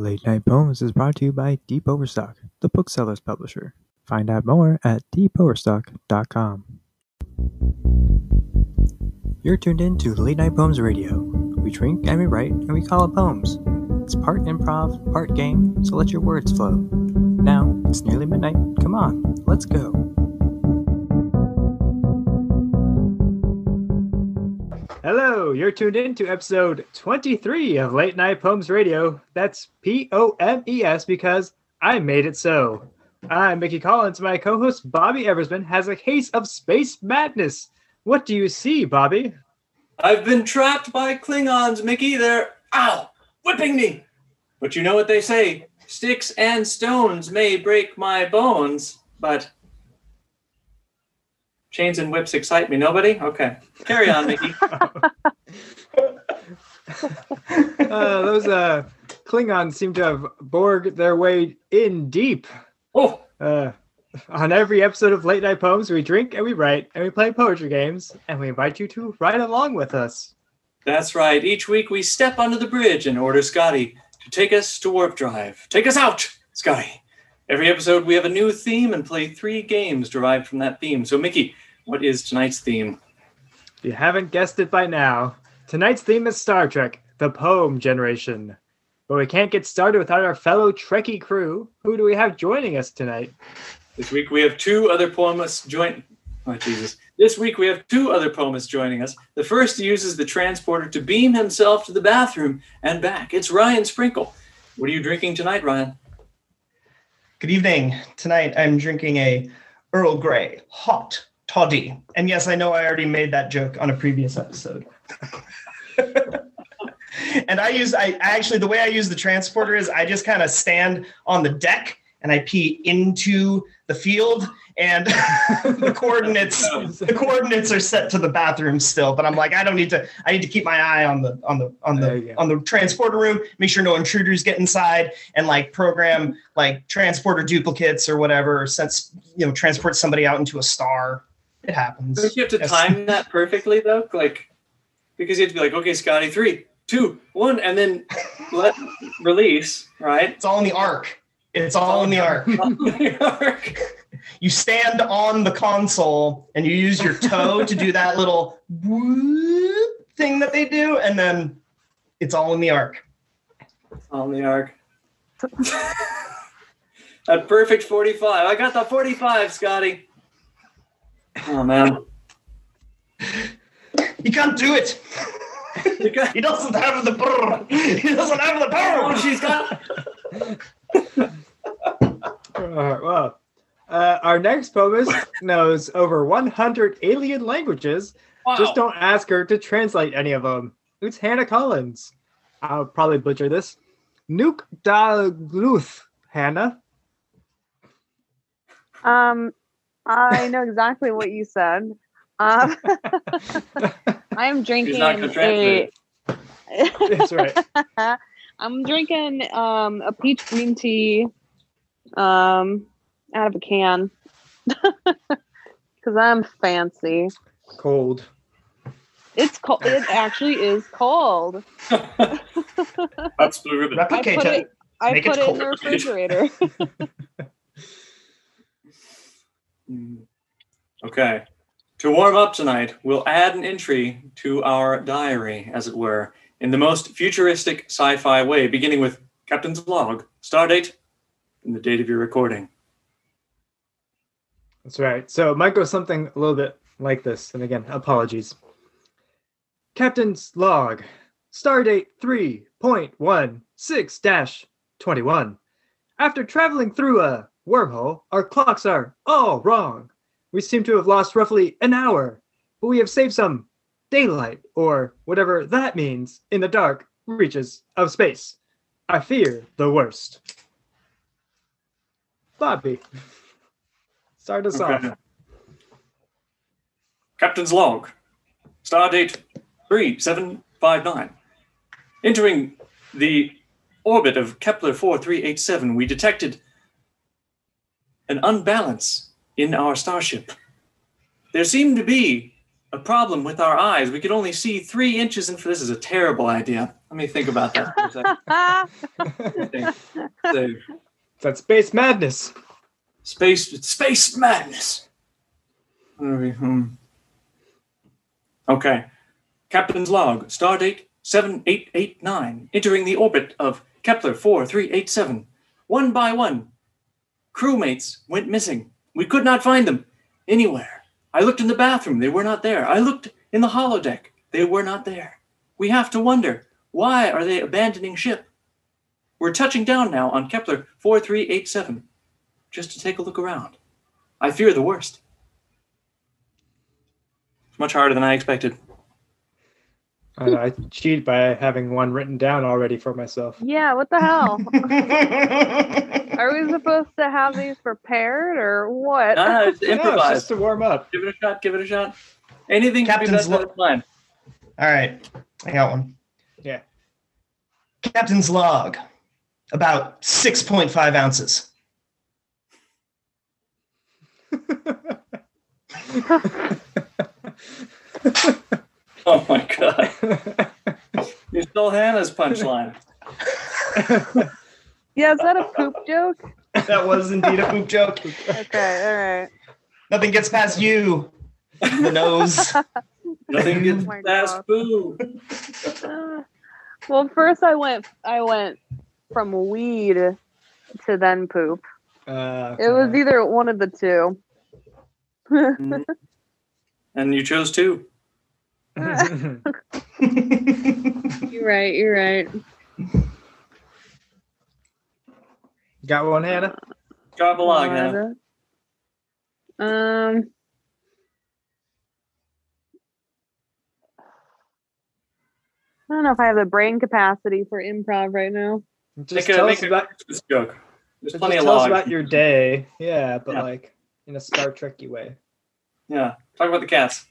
Late Night Poems is brought to you by Deep Overstock, the bookseller's publisher. Find out more at deepoverstock.com. You're tuned in to Late Night Poems Radio. We drink and we write and we call it poems. It's part improv, part game, so let your words flow. Now, it's nearly midnight. Come on, let's go. Hello, you're tuned in to episode 23 of Late Night Poems Radio. That's P O M E S because I made it so. I'm Mickey Collins. My co host Bobby Eversman has a case of space madness. What do you see, Bobby? I've been trapped by Klingons, Mickey. They're, ow, whipping me. But you know what they say sticks and stones may break my bones, but chains and whips excite me. Nobody? Okay. Carry on, Mickey. Uh, those uh, Klingons seem to have bored their way in deep. Oh, Uh, on every episode of Late Night Poems, we drink and we write and we play poetry games, and we invite you to ride along with us. that's right. Each week we step onto the bridge and order Scotty to take us to Warp Drive. Take us out, Scotty. Every episode we have a new theme and play three games derived from that theme. So, Mickey, what is tonight's theme? If you haven't guessed it by now, tonight's theme is Star Trek, the poem generation. But we can't get started without our fellow Trekkie crew. Who do we have joining us tonight? This week we have two other poemists join. Oh Jesus! This week we have two other poemists joining us. The first uses the transporter to beam himself to the bathroom and back. It's Ryan Sprinkle. What are you drinking tonight, Ryan? Good evening. Tonight I'm drinking a Earl Grey hot toddy. And yes, I know I already made that joke on a previous episode. and I use I actually the way I use the transporter is I just kind of stand on the deck and I pee into the field and the coordinates the coordinates are set to the bathroom still but i'm like i don't need to i need to keep my eye on the on the on the on the transporter room make sure no intruders get inside and like program like transporter duplicates or whatever since you know transport somebody out into a star it happens Don't you have to Yes. time that perfectly though? Like because you have to be like, okay, Scotty, three, two, one, and then let release, right? it's all in the arc it's all in the arc Arc. you stand on the console and you use your toe to do that little whoop thing that they do and then it's all in the arc All in the arc. A perfect 45. I got the 45, Scotty. Oh man. He can't do it. He doesn't have the brr. He doesn't have the Oh, power. she's got Uh, well, uh, our next poemist knows over 100 alien languages. wow. Just don't ask her to translate any of them. It's Hannah Collins. I'll probably butcher this. Nuke da Gluth, Hannah. Um, I know exactly what you said. Um, I am drinking not gonna a. That's right. I'm drinking um a peach green tea, um, out of a can, because I'm fancy. Cold. It's cold. It actually is cold. That's blue ribbon. I Replicate put it. it. I Make it put it in the refrigerator. Mm. Okay. To warm up tonight, we'll add an entry to our diary, as it were, in the most futuristic sci fi way, beginning with Captain's log, stardate, and the date of your recording. That's right. So it might go something a little bit like this. And again, apologies. Captain's log. Stardate 3.16 21. After traveling through a wormhole, our clocks are all wrong. We seem to have lost roughly an hour, but we have saved some daylight, or whatever that means, in the dark reaches of space. I fear the worst. Bobby, start us Okay. off. Captain's log, stardate 3759. Entering the orbit of Kepler 4387, we detected an unbalance in our starship. There seemed to be a problem with our eyes. We could only see three inches and in. This is a terrible idea. Let me think about that for a second. Think. Save. That's space madness. Space space madness. Hmm. Okay. Captain's log, stardate 7889, entering the orbit of Kepler 4387. One by one, crewmates went missing. We could not find them anywhere. I looked in the bathroom, they were not there. I looked in the holodeck, they were not there. We have to wonder why are they abandoning ship? We're touching down now on Kepler 4387 just to take a look around. I fear the worst. It's much harder than I expected. Uh, I cheat by having one written down already for myself. yeah, what the hell? Are we supposed to have these prepared or what? It's No, it's improvised. just to warm up. Give it a shot. Give it a shot. Anything can be Captain's better lo- fine. All right, I got one. Yeah. Captain's log, about 6.5 ounces. Oh my god! You stole Hannah's punchline. yeah, is that a poop joke? That was indeed a poop joke. Okay, all right. Nothing gets past you. The nose. Nothing gets Oh my past God. boo. Uh, well, first I went I went from weed to then poop. Uh, It was either one of the two. Mm. And you chose two. You're right, you're right. Got one, Hannah? Drop a log, Hannah. Um I don't know if I have the brain capacity for improv right now. Just Make a, tell make us a about, Christmas joke. There's just plenty of tell us about your day. Yeah, but Yeah. like in a Star Trekky way. Yeah. Talk about the cats.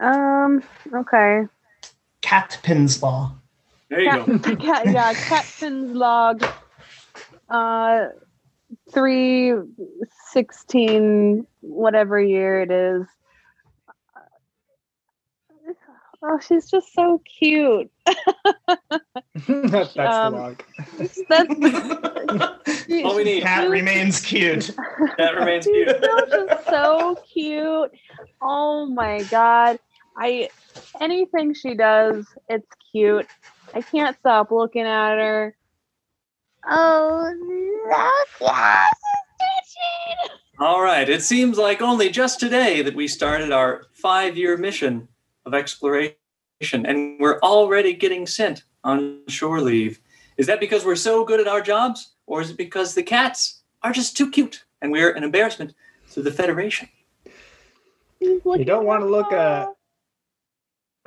Um, okay. Cat pins law. There you Cat, go. cat, yeah, Captain's log. Uh, three sixteen, whatever year it is. Oh, she's just so cute. That's Um, the log. That's she- All we need. Cat remains cute. That remains She's cute. so, just so cute. Oh my god. I anything she does, it's cute. I can't stop looking at her. Oh look at All right. It seems like only just today that we started our five year mission of exploration, and we're already getting sent on shore leave. Is that because we're so good at our jobs, or is it because the cats are just too cute and we're an embarrassment to the Federation? You don't want to look uh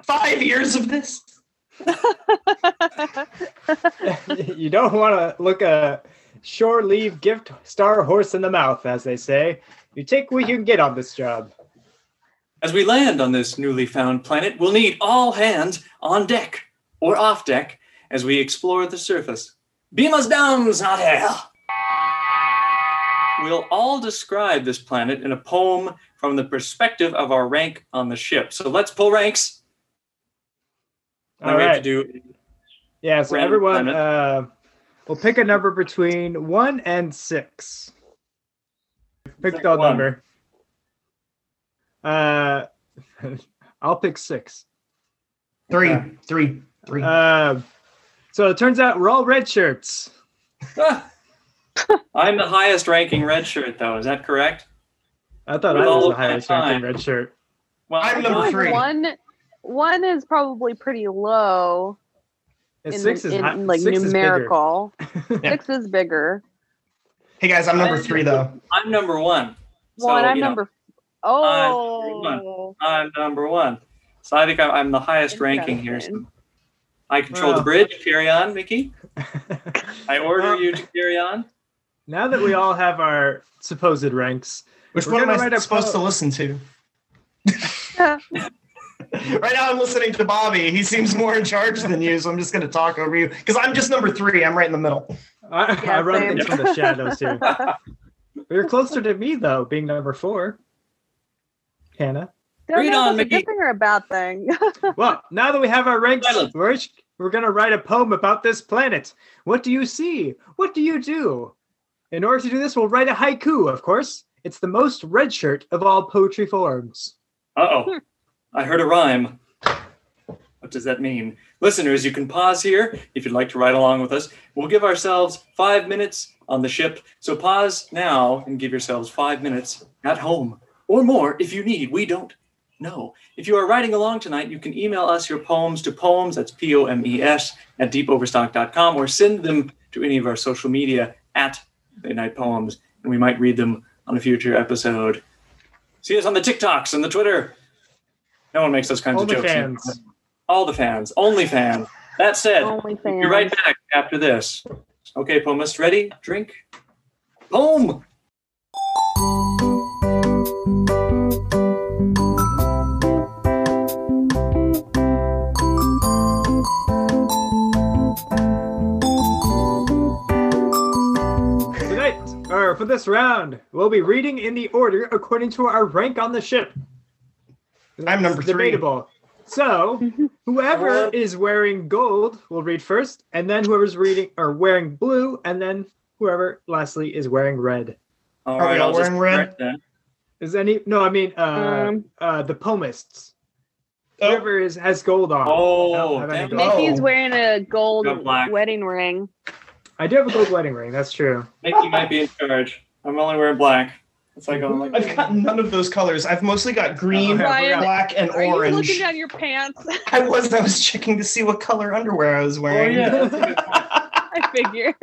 Five years of this. you don't want to look a shore leave gift star horse in the mouth, as they say. You take what you can get on this job. As we land on this newly found planet, we'll need all hands on deck or off deck as we explore the surface. Beam us down, Zatel! We'll all describe this planet in a poem from the perspective of our rank on the ship. So let's pull ranks. Now All we have to right. do Yeah, so everyone uh will pick a number between one and six. Pick the number. Uh I'll pick six. Three, Okay. three, three. Uh, so it turns out we're all red shirts. I'm the highest ranking red shirt, though. Is that correct? I thought With I was the highest ranking time. red shirt. Well, I'm number well, three. One one is probably pretty low in, six is in high, like six is numerical. Yeah. Six is bigger. hey guys, I'm number three though. I'm number one. So, One, I'm you know, number. one. Oh, I'm number one. So I think I'm, I'm the highest ranking here. So I control the bridge. Carry on, Mickey. I order Well- you to carry on. now that we all have our supposed ranks, Which one am I write a supposed to listen to? right now, I'm listening to Bobby. He seems more in charge than you, so I'm just going to talk over you because I'm just number three. I'm right in the middle. I, Yeah, I run things from the shadows here. You're closer to me though, being number four. Hannah. Don't Read know on, if a good thing or a bad thing. Well, now that we have our ranks, we're, we're going to write a poem about this planet. What do you see? What do you do? In order to do this, we'll write a haiku, of course. It's the most red shirt of all poetry forms. Uh oh. I heard a rhyme. What does that mean? Listeners, you can pause here if you'd like to ride along with us. We'll give ourselves five minutes on the ship. So pause now and give yourselves five minutes at home or more if you need. We don't know. If you are riding along tonight, you can email us your poems to poems, that's P O M E S, at deepoverstock.com or send them to any of our social media at Late Night Poems, and we might read them on a future episode. See us on the TikToks and the Twitter. No one makes those kinds Only of jokes. fans. All the fans. Only fans. That said, Only we'll be right back after this. Okay, poemist, ready? Drink. Poem. For this round, we'll be reading in the order according to our rank on the ship. I'm number three. Debatable. So, whoever Uh, is wearing gold will read first, and then whoever's reading or wearing blue, and then whoever lastly is wearing red. All Are we all I'll just wearing red? correct that. Is any no? I mean, uh, Um, uh, the poemists. Oh. Whoever is has gold on. Oh, don't have any damn gold. Mickey's wearing a gold wedding ring. I do have a gold wedding ring. That's true. Mickey might be in charge. I'm only wearing black. It's like I'm like I've got none of those colors. I've mostly got green, Oh, Ryan, black, and Are you looking orange. down your pants? I was. I was checking to see what color underwear I was wearing. Oh wearing. yeah. that's a good point. I figure.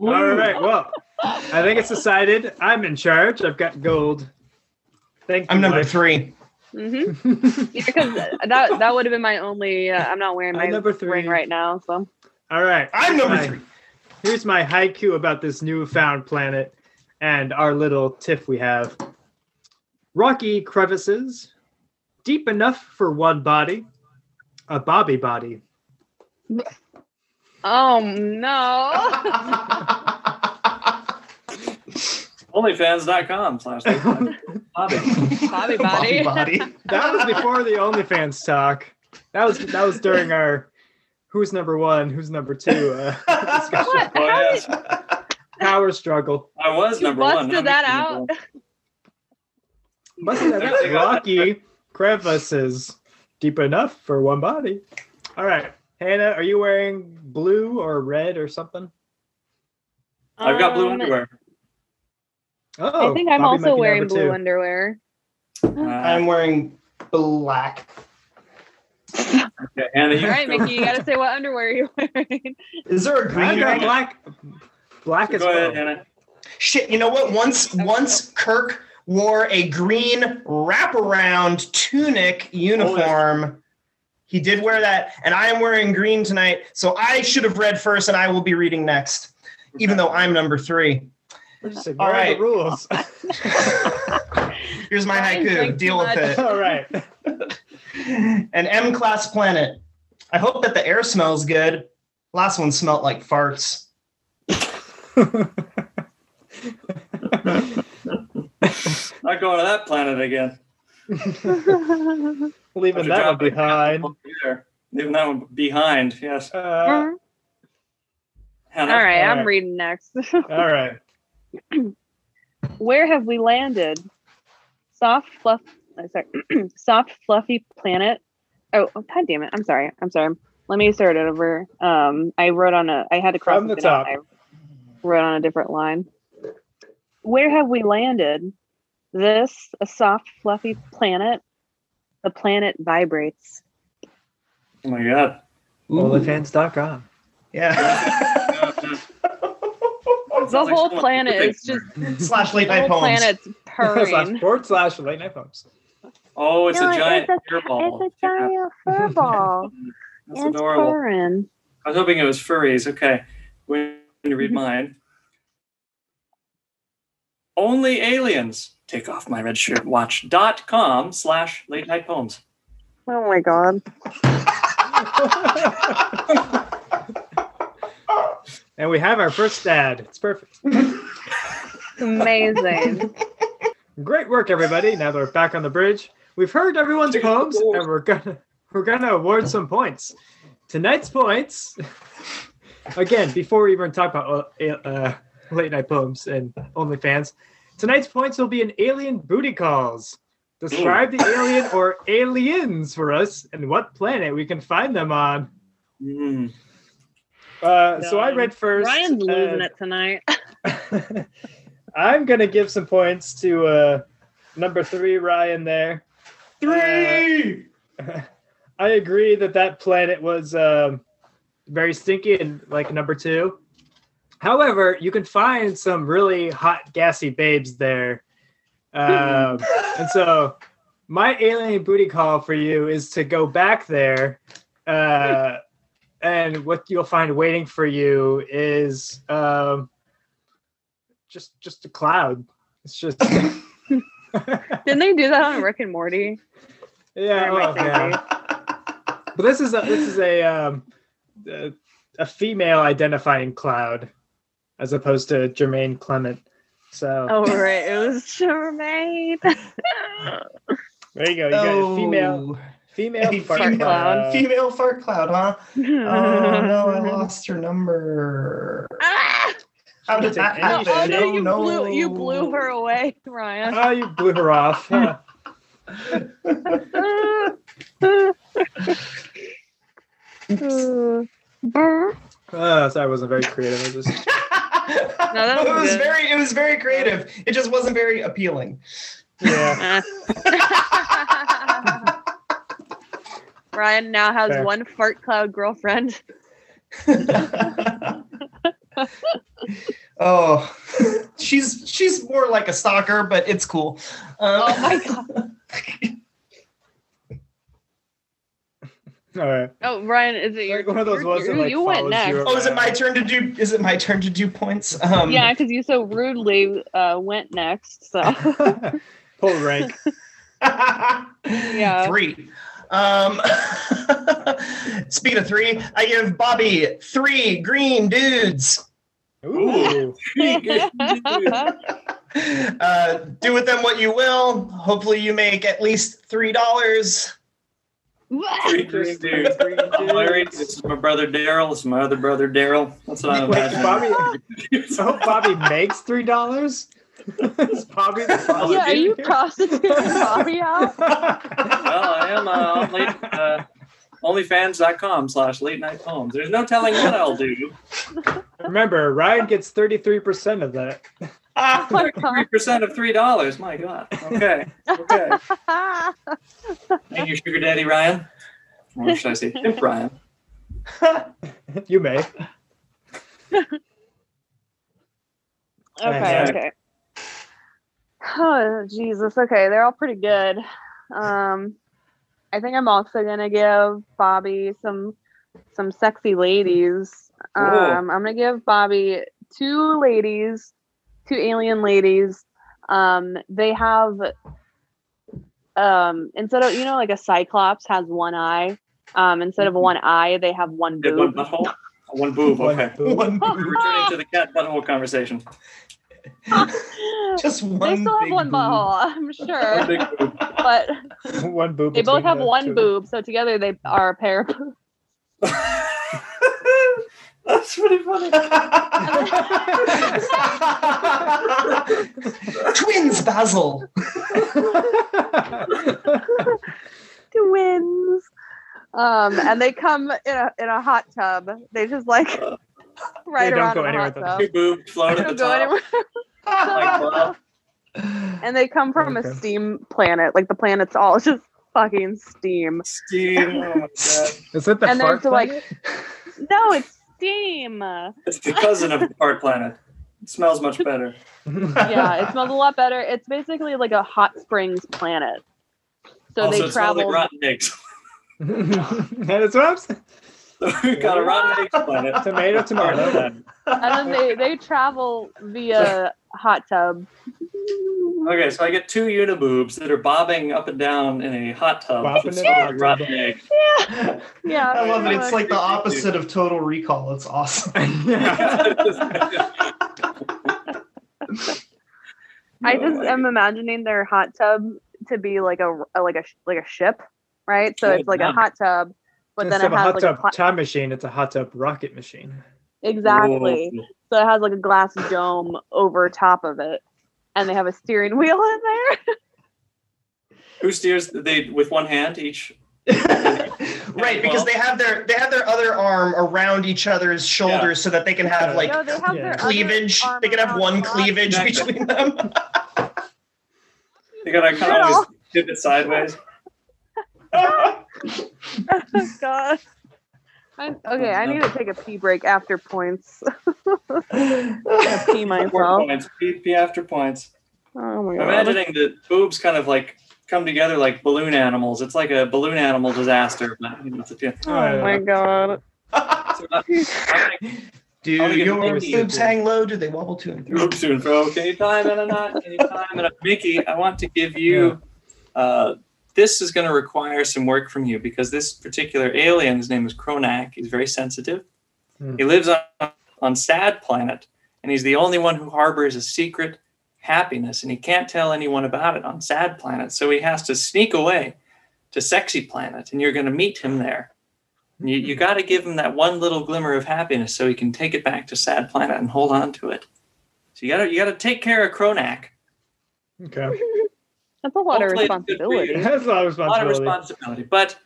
All right. Well, I think it's decided. I'm in charge. I've got gold. Thank you. I'm number Mike. three. hmm Yeah, because that that would have been my only. Uh, I'm not wearing my I'm number three. ring right now, so All right. I'm number Hi. three. Here's my haiku about this newfound planet and our little tiff we have. Rocky crevices, deep enough for one body, a bobby body. oh no. Onlyfans.com slash Bobby. night hobby. Bobby body. body. That was before the OnlyFans talk. That was that was during our who's number one, who's number two uh. What? Oh, How yes. did Power struggle. I was you number one. busted How that out? people? Must have There rocky crevices, deep enough for one body. All right, Hannah, are you wearing blue or red or something? I've got blue Um, underwear. Oh, I think I'm Bobby also wearing blue two. underwear. Uh, I'm wearing black. Okay, Anna, you All right, Mickey, you gotta say what underwear you're wearing. Is there a I've green got one? black, black as Go ahead, well. Hannah. Shit, you know what? Once once Kirk wore a green wraparound tunic uniform. He did wear that, and I am wearing green tonight. So I should have read first, and I will be reading next, even though I'm number three. All right. the rules. Here's my haiku. Deal with it. All right. An M class planet. I hope that the air smells good. Last one smelled like farts. Not going to that planet again. Leaving that one behind. Leaving that one behind. Yes. Uh, Hannah. All right, I'm reading next. all right. Where have we landed? Soft fluff. Sorry, soft fluffy planet. Oh, oh, god damn it! I'm sorry. I'm sorry. Let me start it over. Um, I wrote on a. I had to cross From the top. I wrote on a different line. Where have we landed? This a soft fluffy planet. The planet vibrates. Oh my god. OnlyFans.com. Yeah. The like whole someone- planet is just Slash late the night whole poems. planet's slash forward slash late night poems. Oh, it's No, a giant it's a, fur ball. it's a giant fur ball. That's it's adorable. purring. I was hoping it was furries. Okay. When you read mine. Only aliens. Take off my red shirt. Watch.com slash late night poems. Oh my god. and we have our first ad. It's perfect. Amazing. Great work, everybody. Now that we're back on the bridge, we've heard everyone's poems, and we're gonna we're gonna award some points. Tonight's points. Again, before we even talk about uh, uh, late night poems and OnlyFans, tonight's points will be an alien booty calls. Describe the alien or aliens for us and what planet we can find them on. Mm. Uh, so I read first. Ryan's losing uh, it tonight. I'm gonna give some points to uh, number three, Ryan. There, Three. I agree that that planet was um, very stinky and like number two. However, you can find some really hot, gassy babes there, um, and so my alien booty call for you is to go back there. Uh, and what you'll find waiting for you is um, just just a cloud. It's just Didn't they do that on Rick and Morty? yeah, I oh, yeah. But this is a this is a um a, a female identifying cloud as opposed to Jermaine Clement. So Oh right, it was Jermaine. there you go. You got a female Oh, female a fart female, cloud. female fart cloud, huh? Oh no, I lost her number. Ah! How did Take that happen? Oh no, you no. blew you blew her away, Ryan. Oh, you blew her off. Yeah. Brr. Oh, sorry, I wasn't very creative. I was just that it was was good. very it was very creative. It just wasn't very appealing. yeah. Ryan now has Fair. one fart cloud girlfriend. Oh, she's she's more like a stalker, but it's cool. Um, Oh my god. All right. Oh, Ryan, is it your Like one of those ones that, you, like, you went next? you Oh, is it my turn to do? Is it my turn to do points? Um, yeah, because you so rudely uh, went next. So Pull rank. Yeah. Three. Um, speaking of three, I give Bobby three green dudes. Ooh. Uh, do with them what you will. Hopefully, you make at least three dollars. Three green dudes. I'm Larry. This is my brother Daryl. This is my other brother Daryl. That's what I'm Wait, imagining. Bobby. I hope Bobby makes three dollars. Is Bobby the yeah, are you here? prostituting Bobby out? well, I am uh, on late, uh, onlyfans.com slash late night poems. There's no telling what I'll do. Remember, Ryan gets thirty-three percent of that. Oh my God. 3% of $3. My God. Okay. Okay. And your sugar daddy, Ryan? Or should I say Pimp Ryan? You may. Okay, okay. Oh Jesus. Okay, they're all pretty good. Um, I think I'm also gonna give Bobby some some sexy ladies. Cool. Um, I'm gonna give Bobby two ladies, two alien ladies. Um, they have um instead of you know like a cyclops has one eye. Um, instead of one eye, they have one Yeah, one butthole? One boob. Okay. One, We're returning to the cat butthole conversation. just one. they still have one boob. butthole, I'm One sure, big boob. but One boob. they both have one two. boob, so together they are a pair of boobs. That's pretty funny. Twins, Basil. twins. Um, and they come in a in a hot tub. They just like right don't around go in anywhere hot with them. tub. Two boobs float They at the don't go top. anywhere. Like, well, and they come from Okay. a steam planet. Like the planet's all just fucking steam. Steam. Oh my god. Is it the And fart there's, like- planet? No, it's steam. It's the cousin of the part planet. It smells much better. Yeah, it smells a lot better. It's basically like a hot springs planet. So also, they it smells like travel. rotten eggs. That's what I'm saying. So we've got a rotten eggs planet. Tomato, tomato. and then they, they travel via hot tub. Okay, so I get two uniboobs that are bobbing up and down in a hot tub. Bopping that in smell like rotten tub. eggs. Yeah. Yeah. I love it. It's like the opposite of Total Recall. It's awesome. I just am imagining their hot tub to be like a, a like a like a ship, right? So it's like a hot tub, but Instead then of it a has hot like a tub time machine, it's a hot tub rocket machine. exactly. Whoa. So it has like a glass dome over top of it, and they have a steering wheel in there. Who steers they with one hand each? right, because they have their they have their other arm around each other's shoulders so that they can have like no, they have yeah. cleavage. They can have one cleavage Exactly. between them. they gotta kind of Little. always pivot sideways. God. I, okay, I need to take a pee break after points. I'm gonna pee Four myself. points. P, P after points. Oh my I'm god. imagining the boobs kind of like come together like balloon animals. It's like a balloon animal disaster. but, you know, a- yeah. Oh my god. So, uh, I'm Do your boobs hang low? Do they wobble to and fro? Oops, soon, bro. Can you time it or not? Can you time it? Mickey, I want to give you. Uh, this is going to require some work from you because this particular alien, his name is Kronak, he's very sensitive. Hmm. He lives on, on Sad Planet, and he's the only one who harbors a secret happiness, and he can't tell anyone about it on Sad Planet. So he has to sneak away to Sexy Planet, and you're going to meet him there. And You, you got to give him that one little glimmer of happiness so he can take it back to Sad Planet and hold on to it. So you got to you got to take care of Kronak. Okay. That's a lot of Hopefully it's good for responsibility. That's a lot of A lot of responsibility. responsibility, but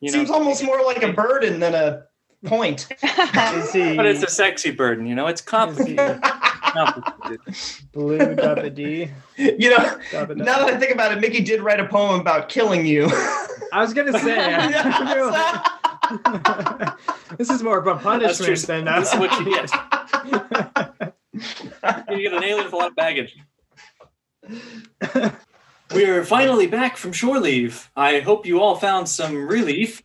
you know, Seems almost more like a burden than a point. But it's a sexy burden. You know, it's complicated. complicated. blue dabba D? you know, dabba now that I think about it, Mickey did write a poem about killing you. I was gonna say this is more of a punishment than This is what you get. You get an alien with a lot of baggage. We're finally back from shore leave. I hope you all found some relief.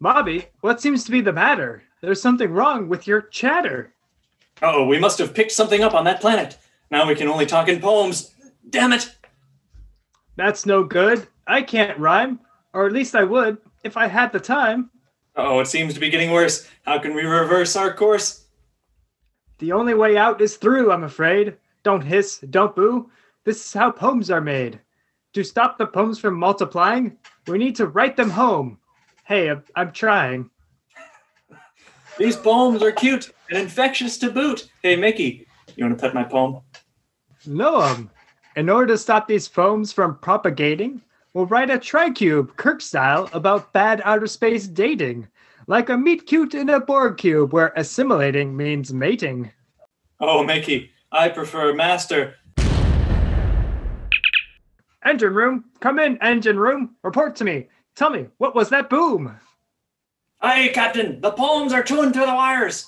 Bobby, what seems to be the matter? There's something wrong with your chatter. Oh, we must have picked something up on that planet. Now we can only talk in poems. Damn it! That's no good. I can't rhyme, or at least I would if I had the time. Oh, it seems to be getting worse. How can we reverse our course? The only way out is through, I'm afraid. Don't hiss, don't boo. This is how poems are made. To stop the poems from multiplying, we need to write them home. Hey, I'm, I'm trying. These poems are cute and infectious to boot. Hey, Mickey, you want to pet my poem? No, um, in order to stop these poems from propagating, we'll write a tricube, Kirk style, about bad outer space dating. Like a meet cute in a Borg cube where assimilating means mating. Oh, Mickey, I prefer master. Engine room, come in, engine room. Report to me. Tell me, what was that boom? Aye, Captain, the poems are tuned to the wires.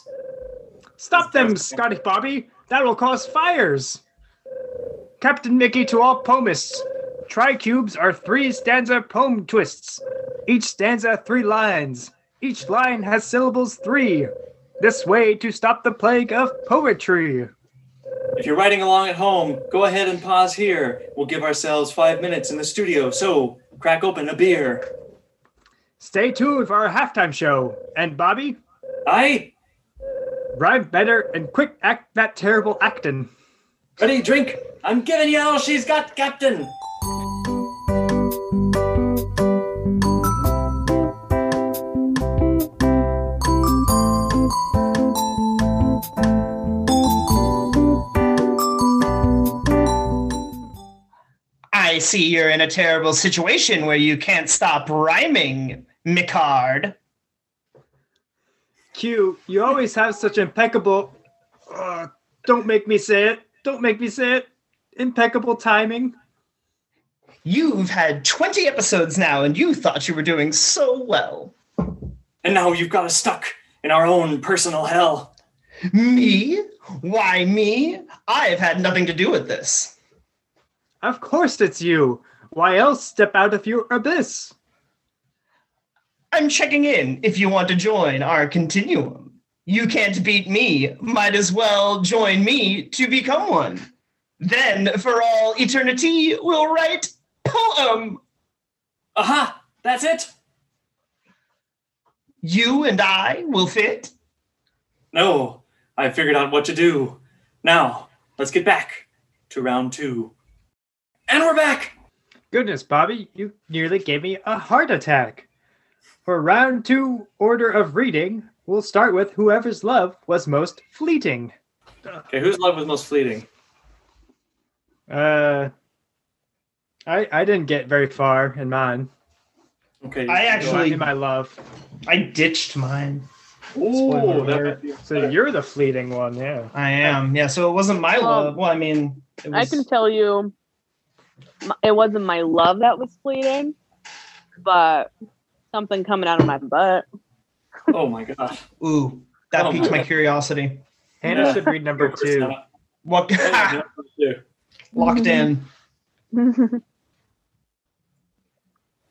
Stop them, Scotty Bobby. That will cause fires. Captain Mickey to all poemists. Tricubes are three stanza poem twists. Each stanza three lines. Each line has syllables three. This way to stop the plague of poetry. If you're writing along at home, go ahead and pause here. We'll give ourselves five minutes in the studio, so crack open a beer. Stay tuned for our halftime show. And Bobby, Aye, rhyme better and quick act that terrible actin'. ready, drink. I'm giving you all she's got, Captain. See you're in a terrible situation where you can't stop rhyming, Micard. Q, you always have such impeccable. Uh, don't make me say it. Don't make me say it. Impeccable timing. You've had 20 episodes now and you thought you were doing so well. And now you've got us stuck in our own personal hell. Me? Why me? I've had nothing to do with this. Of course it's you. Why else step out of your abyss? I'm checking in if you want to join our continuum. You can't beat me. Might as well join me to become one. Then, for all eternity, we'll write poem. Aha! That's it! You and I will fit. No, I figured out what to do. Now, let's get back to round two. And we're back. Goodness, Bobby, you nearly gave me a heart attack. For round two order of reading, we'll start with whoever's love was most fleeting. Okay, whose love was most fleeting? Uh, I I didn't get very far in mine. Okay. I actually- in my love. I ditched mine. Ooh, Spoiler that alert. might be So you're the fleeting one, yeah. I am. Yeah, so it wasn't my Um, love. Well, I mean, it I can tell you, m- it wasn't my love that was fleeting, but something coming out of my butt. Oh my god. ooh, that Oh piqued my my curiosity. Hannah Yeah. should read number two. What Yeah, number two. locked in?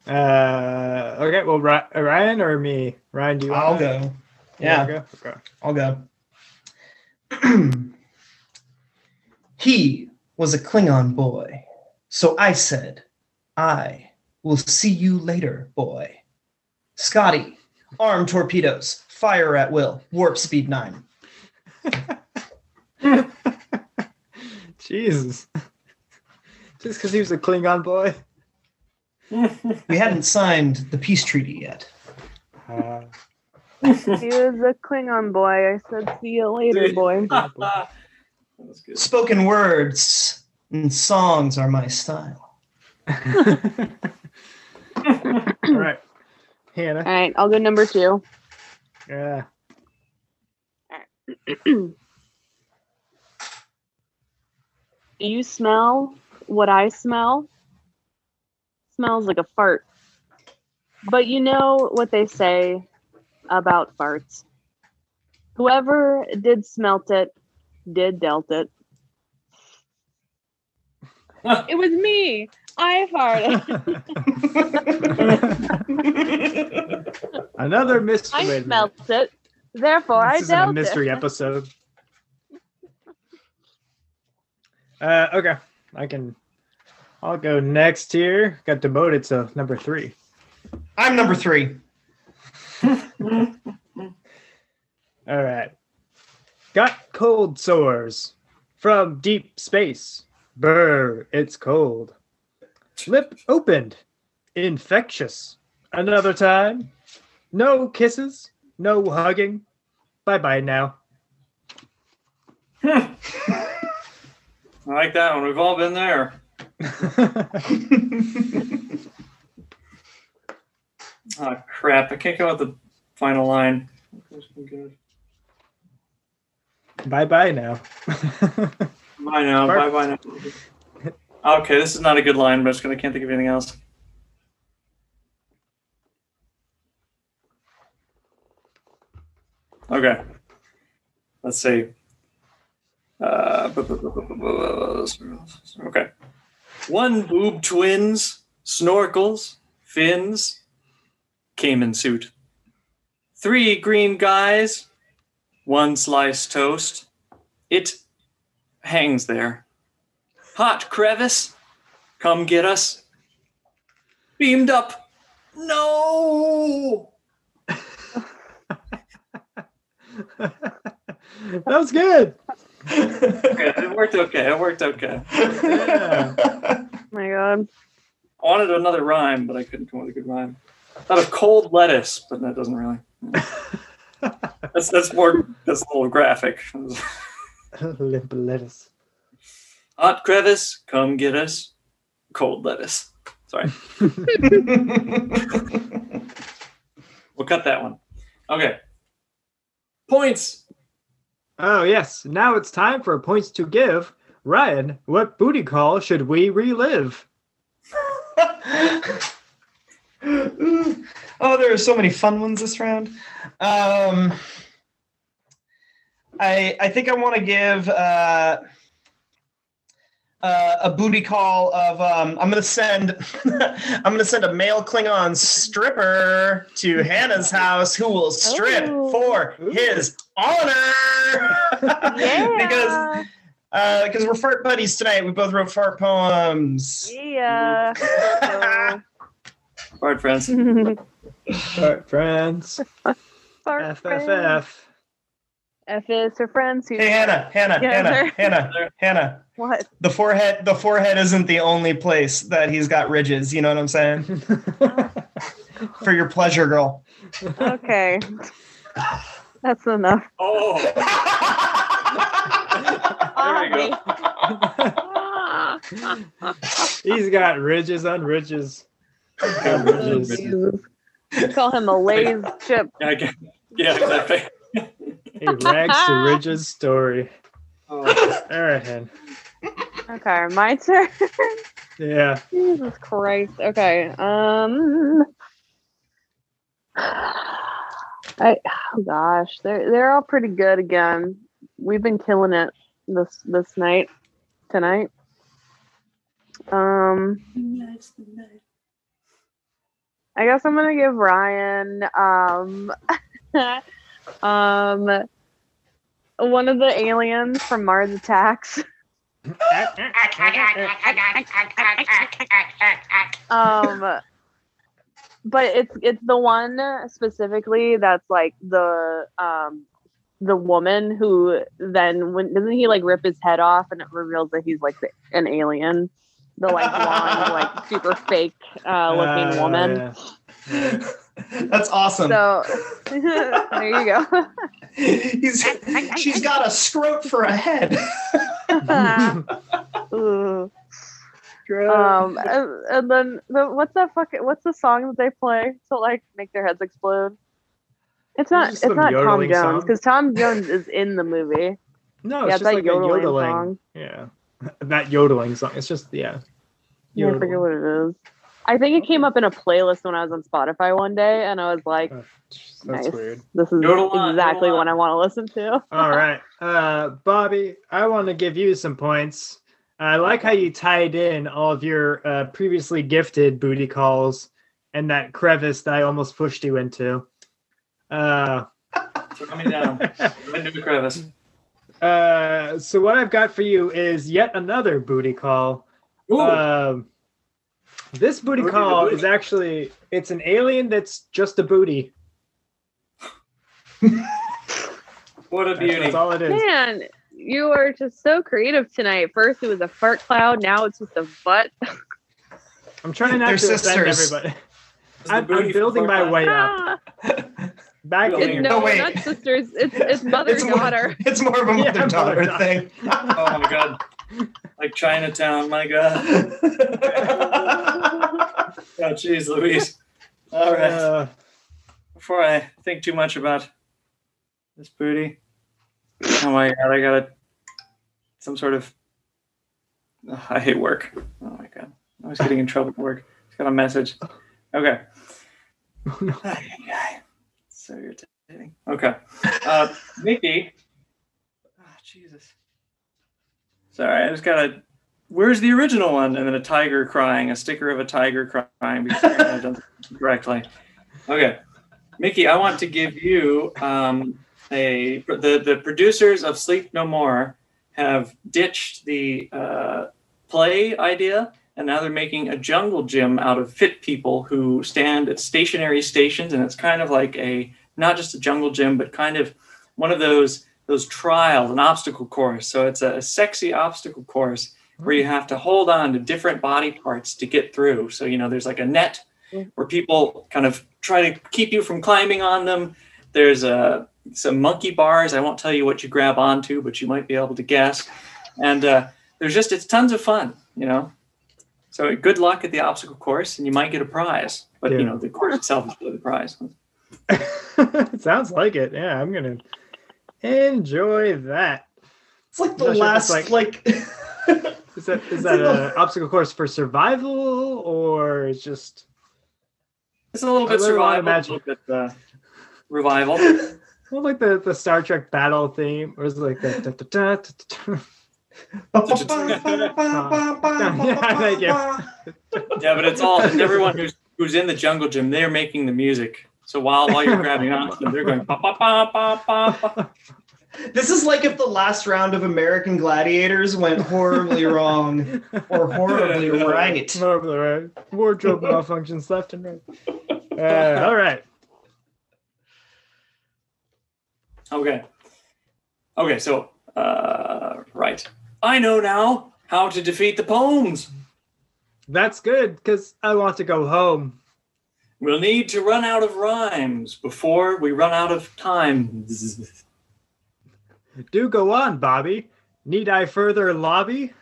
Uh, okay, well, Ryan or me? Ryan, do you I'll want go. Yeah, i'll go? Okay. I'll go. he was a Klingon boy, so I said, "I will see you later, boy." Scotty, arm torpedoes, fire at will, warp speed nine. Jesus. Just because he was a Klingon boy. We hadn't signed the peace treaty yet. Uh, he was a Klingon boy. I said, "See you later, boy." that was good. Spoken words and songs are my style. all right, Hannah. All right, I'll go number two. Yeah. Do you smell what I smell? Smells like a fart. But you know what they say about farts. Whoever did smelt it, did dealt it. It was me. I farted. Another mystery. I wait smelt it. Therefore, I This isn't a mystery it. episode. Uh, okay, I can. I'll go next here. Got demoted to number three. I'm number three. All right. Got cold sores from deep space. Brr, it's cold. Lip opened. Infectious. Another time. No kisses. No hugging. Bye bye now. Hmm. I like that one. We've all been there. Oh crap! I can't come up with the final line. bye bye now. Bye now. Bye bye now. Okay, this is not a good line, but it's gonna I can't think of anything else. Okay. Let's see. Uh, okay. One boob twins, snorkels, fins, caiman suit. Three green guys, one sliced toast. It hangs there. Hot crevice, come get us. Beamed up. No. that was good. Okay, it worked okay. It worked okay. Yeah. Oh my god. I wanted another rhyme, but I couldn't come up with a good rhyme. Thought of cold lettuce, but that doesn't really. That's that's more that's a little graphic. Limp lettuce. Hot crevice, come get us. Cold lettuce. Sorry, we'll cut that one. Okay. Points. Oh, yes. Now it's time for points to give. Ryan, what booty call should we relive? oh, there are so many fun ones this round. Um, I I think I want to give uh, uh, a booty call of um, I'm gonna send I'm gonna send a male Klingon stripper to Hannah's house who will strip Ooh. for his honor. Yeah. because uh, because we're fart buddies tonight. We both wrote fart poems. Yeah. fart friends. fart friends. Fart friend. FFF. F is for friends who. Hey Hannah, Hannah, Yeah, Hannah, Hannah, Hannah. What? The forehead, the forehead isn't the only place that he's got ridges. You know what I'm saying? For your pleasure, girl. Okay. That's enough. Oh, there you go. He's got ridges on ridges. Oh, on ridges. Jesus. Call him a Lay's chip. Yeah, yeah, exactly. A rags to ridges story. Oh, All right, hen. Okay, my turn. Yeah. Jesus Christ. Okay. Um. I oh gosh, they're they're all pretty good again. We've been killing it this this night tonight. Um. I guess I'm gonna give Ryan um um one of the aliens from Mars Attacks. um but it's it's the one specifically that's like the um the woman who then when doesn't he like rip his head off and it reveals that he's like the, an alien the like blonde like super fake uh looking Uh, woman yeah. Yeah. That's awesome. so there you go He's, she's got a scrote for a head. Ooh. um and, and then the, what's that fucking what's the song that they play to like make their heads explode it's not just it's not Tom Jones because Tom Jones is in the movie. No, yeah, it's it's just that like yodeling, a yodeling. song. Yeah. That yodeling song. It's just, yeah. Yeah, I forget what it is. I think it came up in a playlist when I was on Spotify one day, and I was like, Oh, That's Nice. weird. "This is Yodel exactly what. I want to listen to." All right. Uh, Bobby, I want to give you some points. I like how you tied in all of your uh, previously gifted booty calls and that crevice that I almost pushed you into. Uh, Throw me down. Into the crevice. uh, so what I've got for you is yet another booty call. Ooh, Um, this booty Booty call booty. is actually it's an alien that's just a booty. what a beauty. that's all it is. Man, you are just so creative tonight. First, it was a fart cloud. Now it's just a butt. I'm trying not They're to offend sisters. everybody. I'm, I'm building my from way up. Ah, Back Building in no, No, wait. not sisters. It's it's mother It's more, daughter. it's more of a Yeah, mother daughter mother-daughter. thing. Oh my god. Like Chinatown, my god. Oh jeez, Louise. All right. Uh, Before I think too much about this booty. Oh my god, I got a some sort of Ugh, I hate work. Oh my god. I was getting in trouble at work. Just got a message. Okay. no. Ay, ay, ay. So irritating. Okay. Uh, Mickey. Oh, Jesus. Sorry, I just got a. Where's the original one? And then a tiger crying, a sticker of a tiger crying because I done correctly. Okay. Mickey, I want to give you um, a. The, the producers of Sleep No More have ditched the uh, play idea and now they're making a jungle gym out of fit people who stand at stationary stations and it's kind of like a not just a jungle gym but kind of one of those those trials an obstacle course. So it's a, sexy obstacle course where you mm. have to hold on to different body parts to get through. So you know there's like a net mm. where people kind of try to keep you from climbing on them. There's a some monkey bars. I won't tell you what you grab onto but you might be able to guess. And uh, there's just it's tons of fun you know? So good luck at the obstacle course, and you might get a prize. But you know, the course itself is really the prize. it sounds like it. Yeah, I'm gonna enjoy that. It's like the Not sure if last it's like, Is that is that an obstacle course for survival or it's just It's a little bit really wanna survival, a imagine. little bit uh, revival. well, like the, the Star Trek battle theme, or is it like the da, da, da, da, da, Yeah, thank you. yeah, but it's all and everyone who's who's in the jungle gym. They're making the music. So while while you're grabbing onto them, they're going. Ba, ba, ba, ba, ba, ba. This is like if the last round of American Gladiators went horribly wrong or horribly right. Horribly right. Wardrobe malfunctions left and right. Uh, all right. Okay. Okay, so uh, right. I know now how to defeat the poems. That's good because I want to go home. We'll need to run out of rhymes before we run out of time. Do go on, Bobby. Need I further lobby?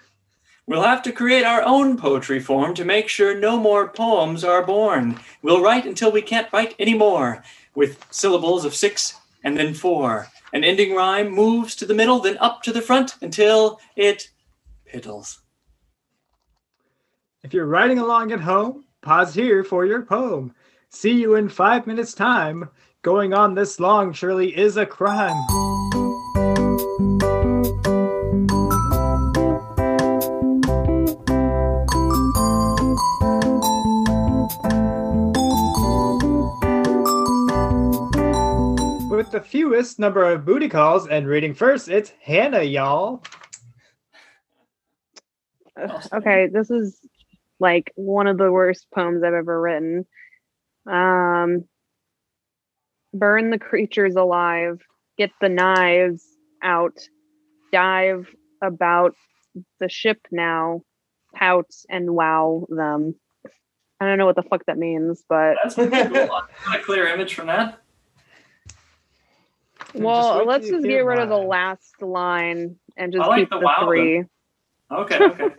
We'll have to create our own poetry form to make sure no more poems are born. We'll write until we can't write anymore, with syllables of six and then four. An ending rhyme moves to the middle, then up to the front until it piddles. If you're riding along at home, pause here for your poem. See you in five minutes' time. Going on this long surely is a crime. With the fewest number of booty calls and reading first, it's Hannah, y'all. okay, this is like one of the worst poems I've ever written. Um, burn the creatures alive, get the knives out, dive about the ship now, pout and wow them. I don't know what the fuck that means, but That's pretty cool. Got a clear image from that. Wait well, till let's just get rid of the last line and just I like keep the the, wow three. Okay, okay.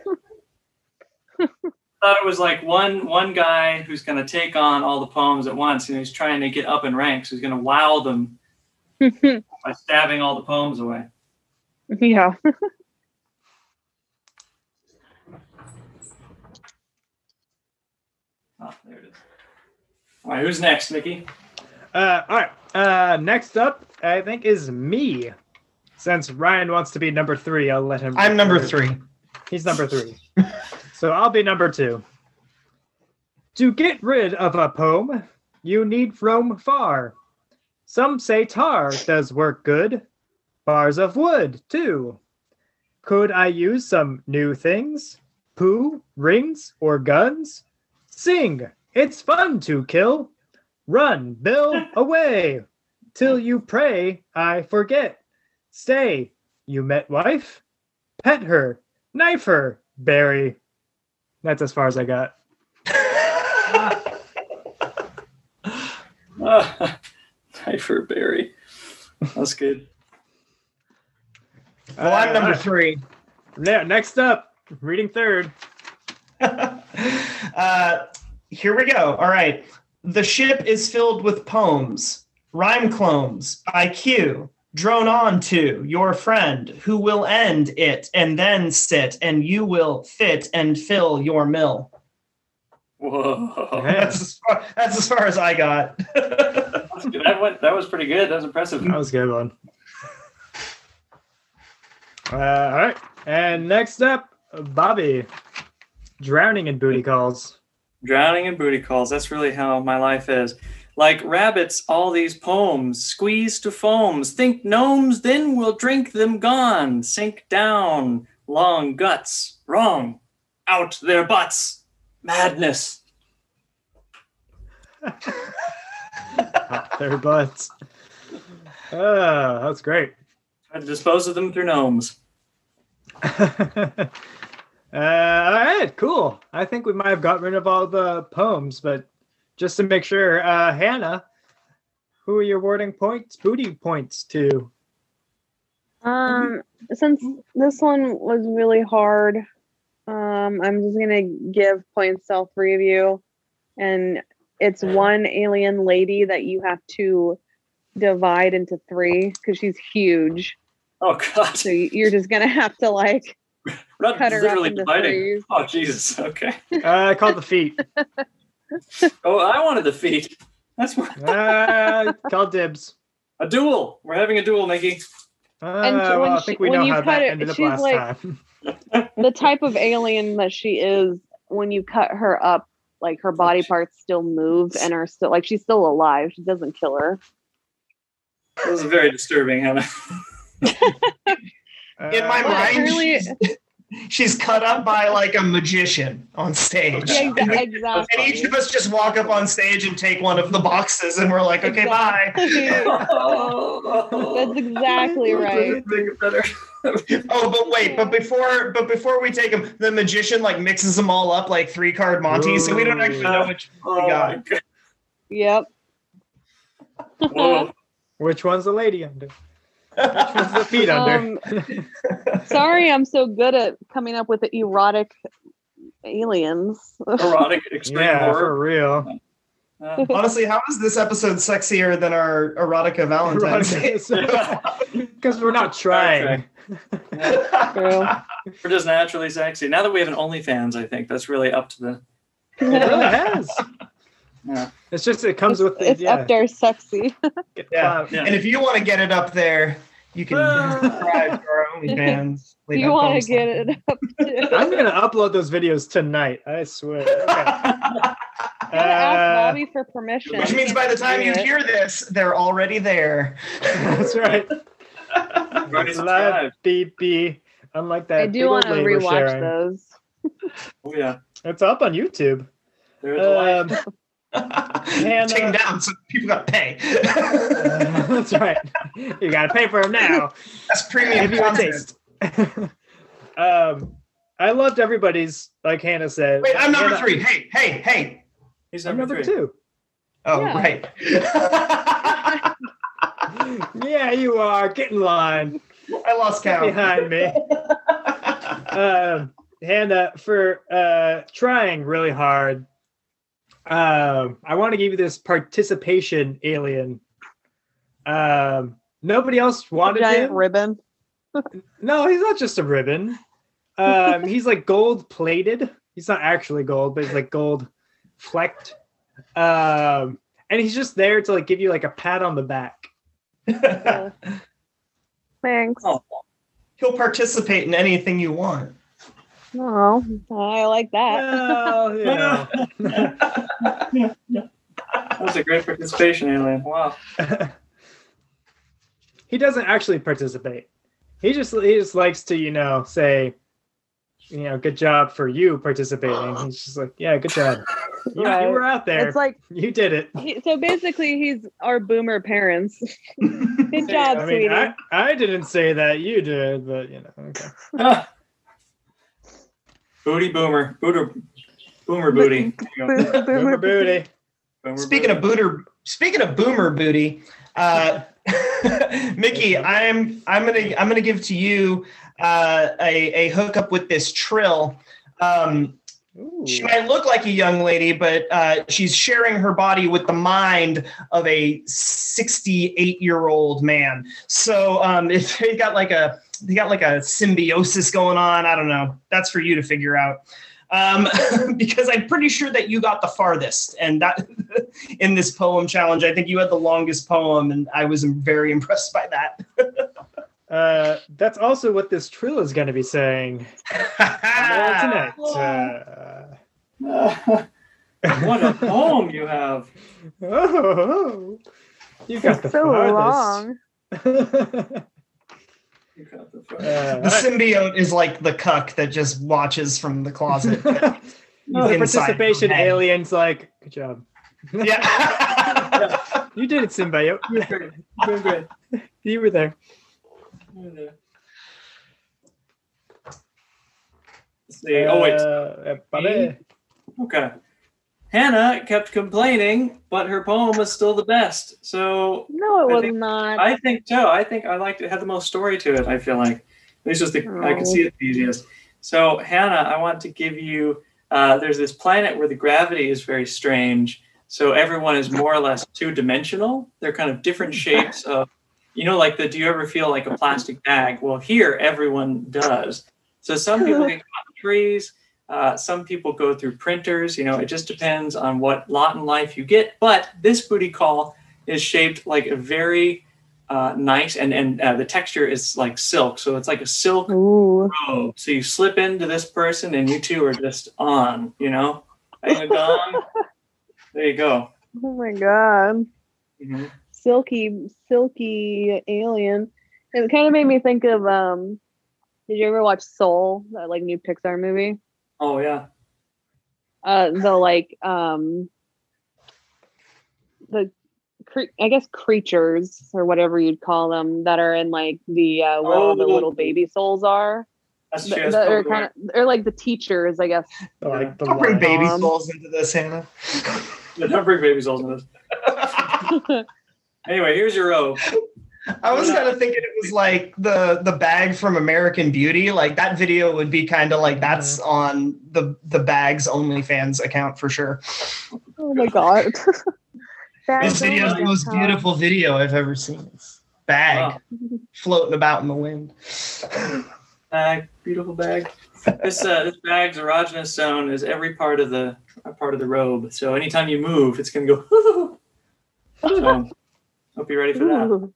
thought it was like one one guy who's going to take on all the poems at once, and he's trying to get up in ranks. He's going to wow them by stabbing all the poems away. yeah. Oh, there it is. All right, who's next, Mickey? Uh, all right. Uh, next up, I think, is me. Since Ryan wants to be number three, I'll let him. I'm number three. He's number three. so I'll be number two. To get rid of a poem, you need roam far. Some say tar does work good. Bars of wood, too. Could I use some new things? Poo, rings, or guns? Sing, it's fun to kill. Run, Bill, away. Till you pray, I forget. Stay, you met wife? Pet her, knife her, Barry. That's as far as I got. Uh, her, Berry. That's good. Well, I'm number three. ne- next up, reading third. uh, here we go. All right. The ship is filled with poems, rhyme clones, IQ, drone on to your friend who will end it and then sit, and you will fit and fill your mill. Whoa. Yeah. That's as far, that's as far as I got. That, went, that was pretty good. That was impressive. That was a good one. Uh, all right. And next up, Bobby. Drowning in booty calls. Drowning in booty calls. That's really how my life is. Like rabbits, all these poems, squeeze to foams. Think gnomes, then we'll drink them gone. Sink down, long guts. Wrong. Out their butts. Madness. Their butts. Oh, that's great. Try to dispose of them through gnomes. uh, all right, cool. I think we might have got rid of all the poems, but just to make sure, uh, Hannah, who are you awarding points, booty points to? Um, since this one was really hard, um, I'm just gonna give points to all three of you, and it's one alien lady that you have to divide into three because she's huge. Oh, God. So you- you're just gonna have to like We're not cut her up literally into dividing. threes. Oh, Jesus. Okay. Uh, called the feet. Oh, I wanted the feet. That's more. Uh, called dibs. A duel. We're having a duel, Mickey. Uh, And well, when I she- think we when know you how cut that it, ended up she's last like- time. the type of alien that she is. When you cut her up, like her body parts still move and are still like she's still alive. She doesn't kill her. This is very disturbing, Hannah. In my Uh, mind, apparently- she's- she's cut up by like a magician on stage. And exactly. and each of us just walk up on stage and take one of the boxes, and we're like, okay, bye. That's exactly right. Oh, but wait, but before, but before we take them, the magician like mixes them all up like three card Monty, so we don't actually know which Oh, we got. Yep. Whoa. Which one's the lady under? Which one's the feet under? Um, Sorry, I'm so good at coming up with the erotic aliens. Erotic extreme yeah, horror. for real. Uh, Honestly, how is this episode sexier than our erotica Valentine's Day? Because we're not trying. yeah. We're just naturally sexy. Now that we have an OnlyFans, I think that's really up to the. It really has. Yeah. It's just it comes with the it's yeah. up there sexy. Yeah. Yeah. And if you want to get it up there, you can Ah. subscribe to our OnlyFans. Do you want to get it up too? I'm gonna upload those videos tonight. I swear. Okay. Gotta Uh, ask Bobby for permission. Which means by the time you it. hear this, they're already there. That's right. Already Live subscribed. BB. Unlike that. I do want to lady we're rewatch sharing. those. Oh yeah. It's up on YouTube. There's a life. Um, Take them down so people got to pay. that's right. You gotta pay for them now. That's premium Give you a taste. um, I loved everybody's, like Hannah said. Wait, I'm number Hannah- three. Hey, hey, hey. He's I'm number, number three. two. Oh, Yeah. right. Yeah, you are. Get in line. I lost Get count. behind me. um, Hannah, for uh, trying really hard, um, I want to give you this participation alien. Um, nobody else wanted Giant him. ribbon. No, he's not just a ribbon. Um, he's like gold plated. He's not actually gold, but he's like gold flecked. Um, and he's just there to like give you like a pat on the back. Thanks. Oh. He'll participate in anything you want. Oh, I like that. Well, you know. That was a great participation, alien. Wow. he doesn't actually participate. He just he just likes to, you know, say, you know, good job for you participating. He's just like, yeah, good job. You, you Right. were out there. It's like you did it. he, so. Basically, he's our boomer parents. Good job, I sweetie. mean, I, I didn't say that you did, but you know, okay. Booty boomer. Booter. Boomer booty. There you Boomer booty. Boomer Speaking of booty. booter, speaking of boomer booty, uh, Mickey, I'm I'm gonna I'm gonna give to you uh, a a hookup with this trill. Um, Ooh. she might look like a young lady, but uh, she's sharing her body with the mind of a 68 year old man. So um, if they got like a they got like a symbiosis going on, I don't know. That's for you to figure out. Um, because I'm pretty sure that you got the farthest, and that in this poem challenge, I think you had the longest poem, and I was very impressed by that. Uh, that's also what this trill is going to be saying uh, tonight. Uh, what a poem you have. oh, you got the so long. farthest. You the Uh, The symbiote is like the cuck that just watches from the closet. the participation alien's like, good job. yeah. You did it, symbiote. You're great. You're great. You were there. You're there. Let's see. Oh wait. Uh. Okay. Hannah kept complaining, but her poem was still the best. So No, it I was think- not. I think so. I think I liked it. it had the most story to it. I feel like at least just the I could Oh. see it the easiest. So Hannah, I want to give you. Uh, there's this planet where the gravity is very strange. So everyone is more or less two dimensional. They're kind of different shapes of, you know, like the. Do you ever feel like a plastic bag? Well, here everyone does. So some people get caught in trees. Uh, some people go through printers. You know, it just depends on what lot in life you get. But this booty call is shaped like a very uh, nice, and and uh, the texture is like silk. So it's like a silk Ooh. robe. So you slip into this person, and you two are just on. You know, Hang a dong. there you go. Oh my god. Mhm. Silky, silky alien. It kind of made me think of um Did you ever watch Soul, that like new Pixar movie? Oh yeah. Uh, the like um, the cre- I guess creatures or whatever you'd call them that are in like the uh, where all the Oh. little baby souls are. That's Th- true. that are kind of they're like the teachers, I guess. Like the Don't bring baby Um, souls into this, Hannah. Don't bring baby souls into this. Anyway, here's your O. I was kind of thinking it was like the the bag from American Beauty. Like that video would be kind of like that's on the the bag's OnlyFans account for sure. oh my god. This video is the most That's- beautiful video I've ever seen. It's bag Wow. floating about in the wind. Bag, beautiful bag. This uh, this bag's erogenous zone is every part of the part of the robe. So anytime you move, it's gonna go. so, hope you're ready for that.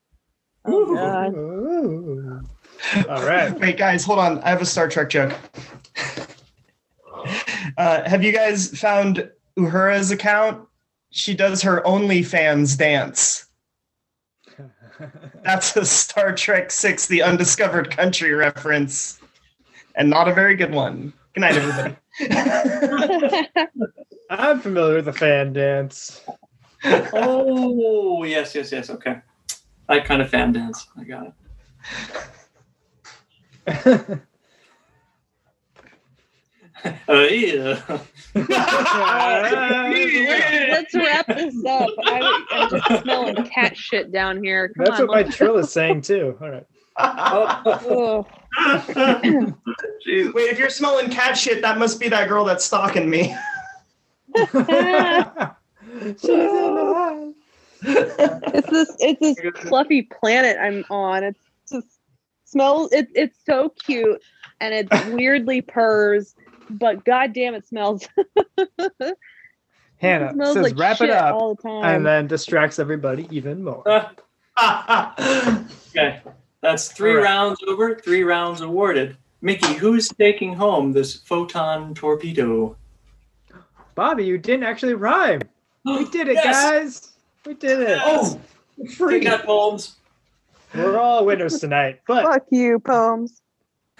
Ooh. Oh All right. Wait, guys, hold on. I have a Star Trek joke. Uh, have you guys found Uhura's account? She does her OnlyFans dance. That's a Star Trek Six: The Undiscovered Country reference, and not a very good one. Good night, everybody. I'm familiar with the fan dance. Oh yes, yes, yes. Okay, that kind of fan dance. I got it. Uh, yeah. Let's wrap this up. I, I'm just smelling cat shit down here. Come That's on. what my trill is saying too. All right. Oh, Wait, if you're smelling cat shit, that must be that girl that's stalking me. She's alive. it's this it's this fluffy planet I'm on. It's just smells it, it's so cute and it weirdly purrs, but goddamn it smells. Hannah it smells says, like "Wrap it shit up," all the time. and then distracts everybody even more. Okay, that's three All right. rounds over. Three rounds awarded. Mickey, who's taking home this photon torpedo? Bobby, you didn't actually rhyme. We did it, Yes! guys. We did it. oh, Take free. that, Holmes. We're all winners tonight. But Fuck you, poems.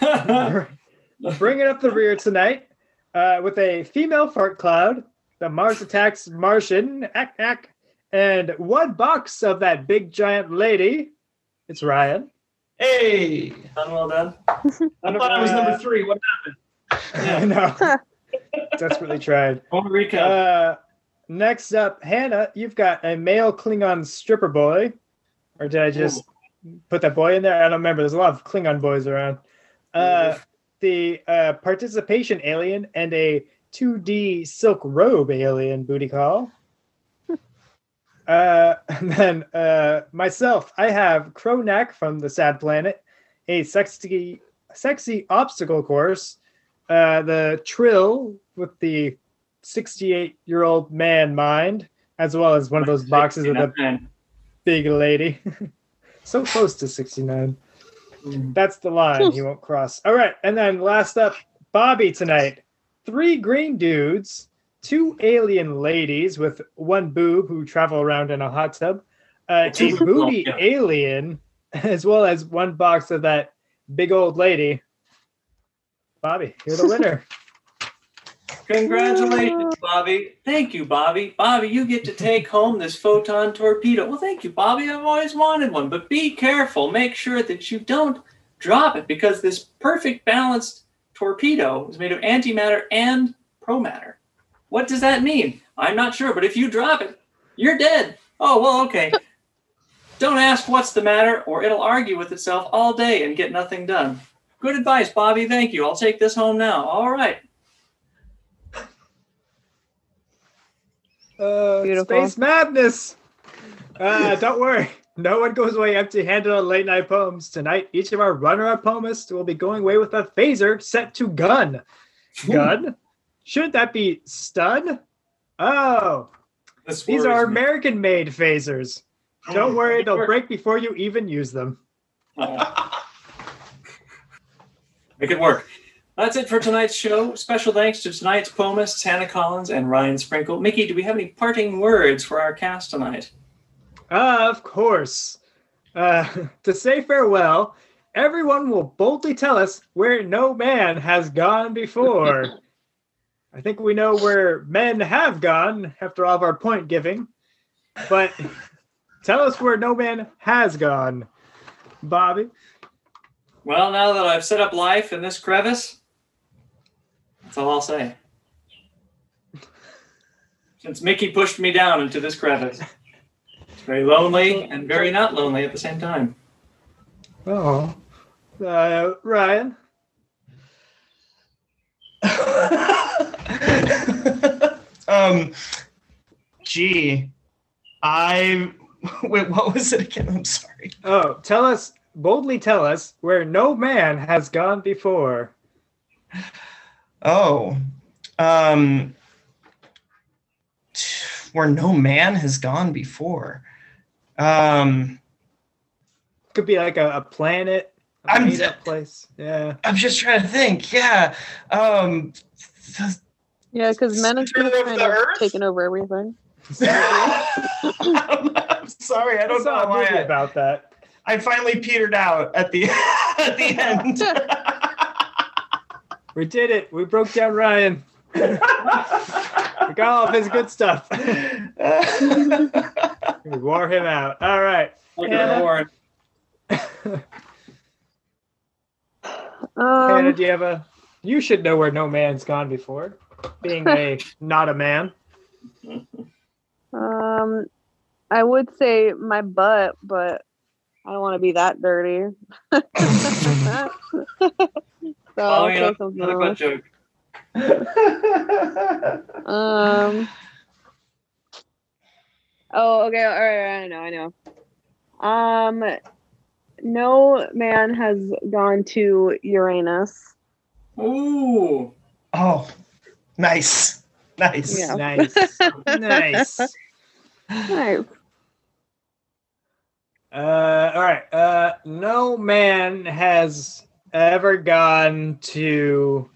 bringing up the rear tonight uh, with a female fart cloud, the Mars attacks Martian, ack, ack, and one box of that big giant lady. It's Ryan. Hey, done, well done. I thought I was number three. What happened? I Yeah. know. Desperately tried. One recap. Uh, next up, Hannah, you've got a male Klingon stripper boy. Or did I just put that boy in there? I don't remember. There's a lot of Klingon boys around. Uh, the uh, participation alien and a 2D silk robe alien booty call. Uh, and then uh, myself, I have Kronak from the Sad Planet, a sexy, sexy obstacle course. Uh, the Trill with the 68 year old man mind, as well as one of those boxes of the Man. big lady. so close to 69. That's the line he won't cross. All right. And then last up, Bobby tonight. Three green dudes, two alien ladies with one boob who travel around in a hot tub, uh, a booby yeah. alien, as well as one box of that big old lady. Bobby, you're the winner. Congratulations, Bobby. Thank you, Bobby. Bobby, you get to take home this photon torpedo. Well, thank you, Bobby. I've always wanted one, but be careful. Make sure that you don't drop it because this perfect balanced torpedo is made of antimatter and promatter. What does that mean? I'm not sure, but if you drop it, you're dead. Oh, well, okay. Don't ask what's the matter, or it'll argue with itself all day and get nothing done. Good advice, Bobby. Thank you. I'll take this home now. All right. Uh, Beautiful. Space madness. Uh, don't worry. No one goes away empty handed on late night poems. Tonight, each of our runner up poemists will be going away with a phaser set to gun. Gun? Shouldn't that be stun? Oh, This these are. American made phasers. Don't worry, they'll break before you even use them. Oh. Make it work. That's it for tonight's show. Special thanks to tonight's poemists, Hannah Collins and Ryan Sprinkle. Mickey, do we have any parting words for our cast tonight? Uh, of course. Uh, to say farewell, everyone will boldly tell us where no man has gone before. I think we know where men have gone after all of our point giving, but tell us where no man has gone, Bobby. Well, now that I've set up life in this crevice, that's all I'll say. Since Mickey pushed me down into this crevice. It's very lonely and very not lonely at the same time. Oh, uh, Ryan. um, gee, I wait. What was it again? I'm sorry. Oh, tell us boldly. Tell us where no man has gone before. Oh, um, where no man has gone before. Um, Could be like a, a planet, a I'm- made up place. Yeah. I'm just trying to think. Yeah. Um, the- Yeah, because men have been of kind of earth? taken over everything. I'm sorry. I don't know why. I, about that. I finally petered out at the at the end. We did it. We broke down Ryan. we got all of his good stuff. we wore him out. All right. Like Yeah. a reward. Hannah, Um, do you have a? You should know where no man's gone before, being a not a man. um, I would say my butt, but I don't want to be that dirty. so I'll Following say something another butt else. joke. Um. Oh, okay. All right. I know. I know. Um, no man has gone to Uranus. Ooh. oh, nice, nice. Yeah. Nice, nice. Nice. Uh, all right. Uh, no man has ever gone to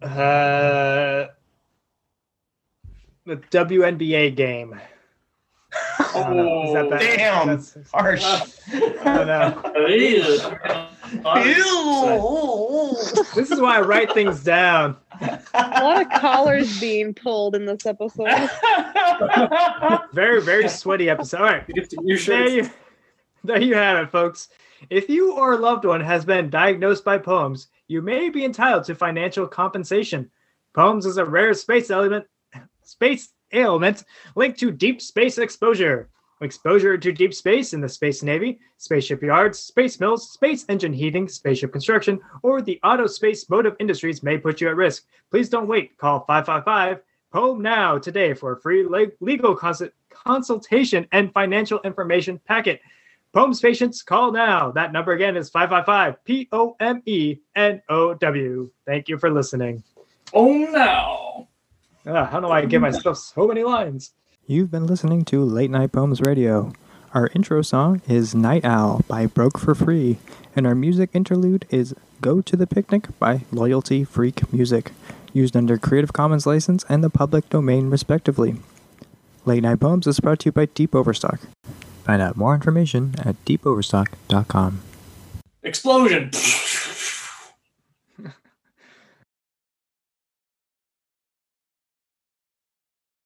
uh the WNBA game. I don't know. Is that? Damn. That's- Harsh. I don't know. This is why I write things down. A lot of collars being pulled in this episode. Very, very sweaty episode. All right. You get to new There you, there you have it, folks. If you or a loved one has been diagnosed by POEMS, you may be entitled to financial compensation. POEMS is a rare space element, space ailment linked to deep space exposure. Exposure to deep space in the Space Navy, spaceship yards, space mills, space engine heating, spaceship construction, or the auto space motive industries may put you at risk. Please don't wait. Call 555 POEM now today for a free legal consul- consultation and financial information packet. POEMS patients, call now. That number again is 555 P O M E N O W. Thank you for listening. Oh no. Ah, I don't know why I give myself so many lines. You've been listening to Late Night Poems Radio. Our intro song is Night Owl by Broke for Free, and our music interlude is Go to the Picnic by Loyalty Freak Music, used under Creative Commons license and the public domain, respectively. Late Night Poems is brought to you by Deep Overstock. Find out more information at deepoverstock.com. Explosion.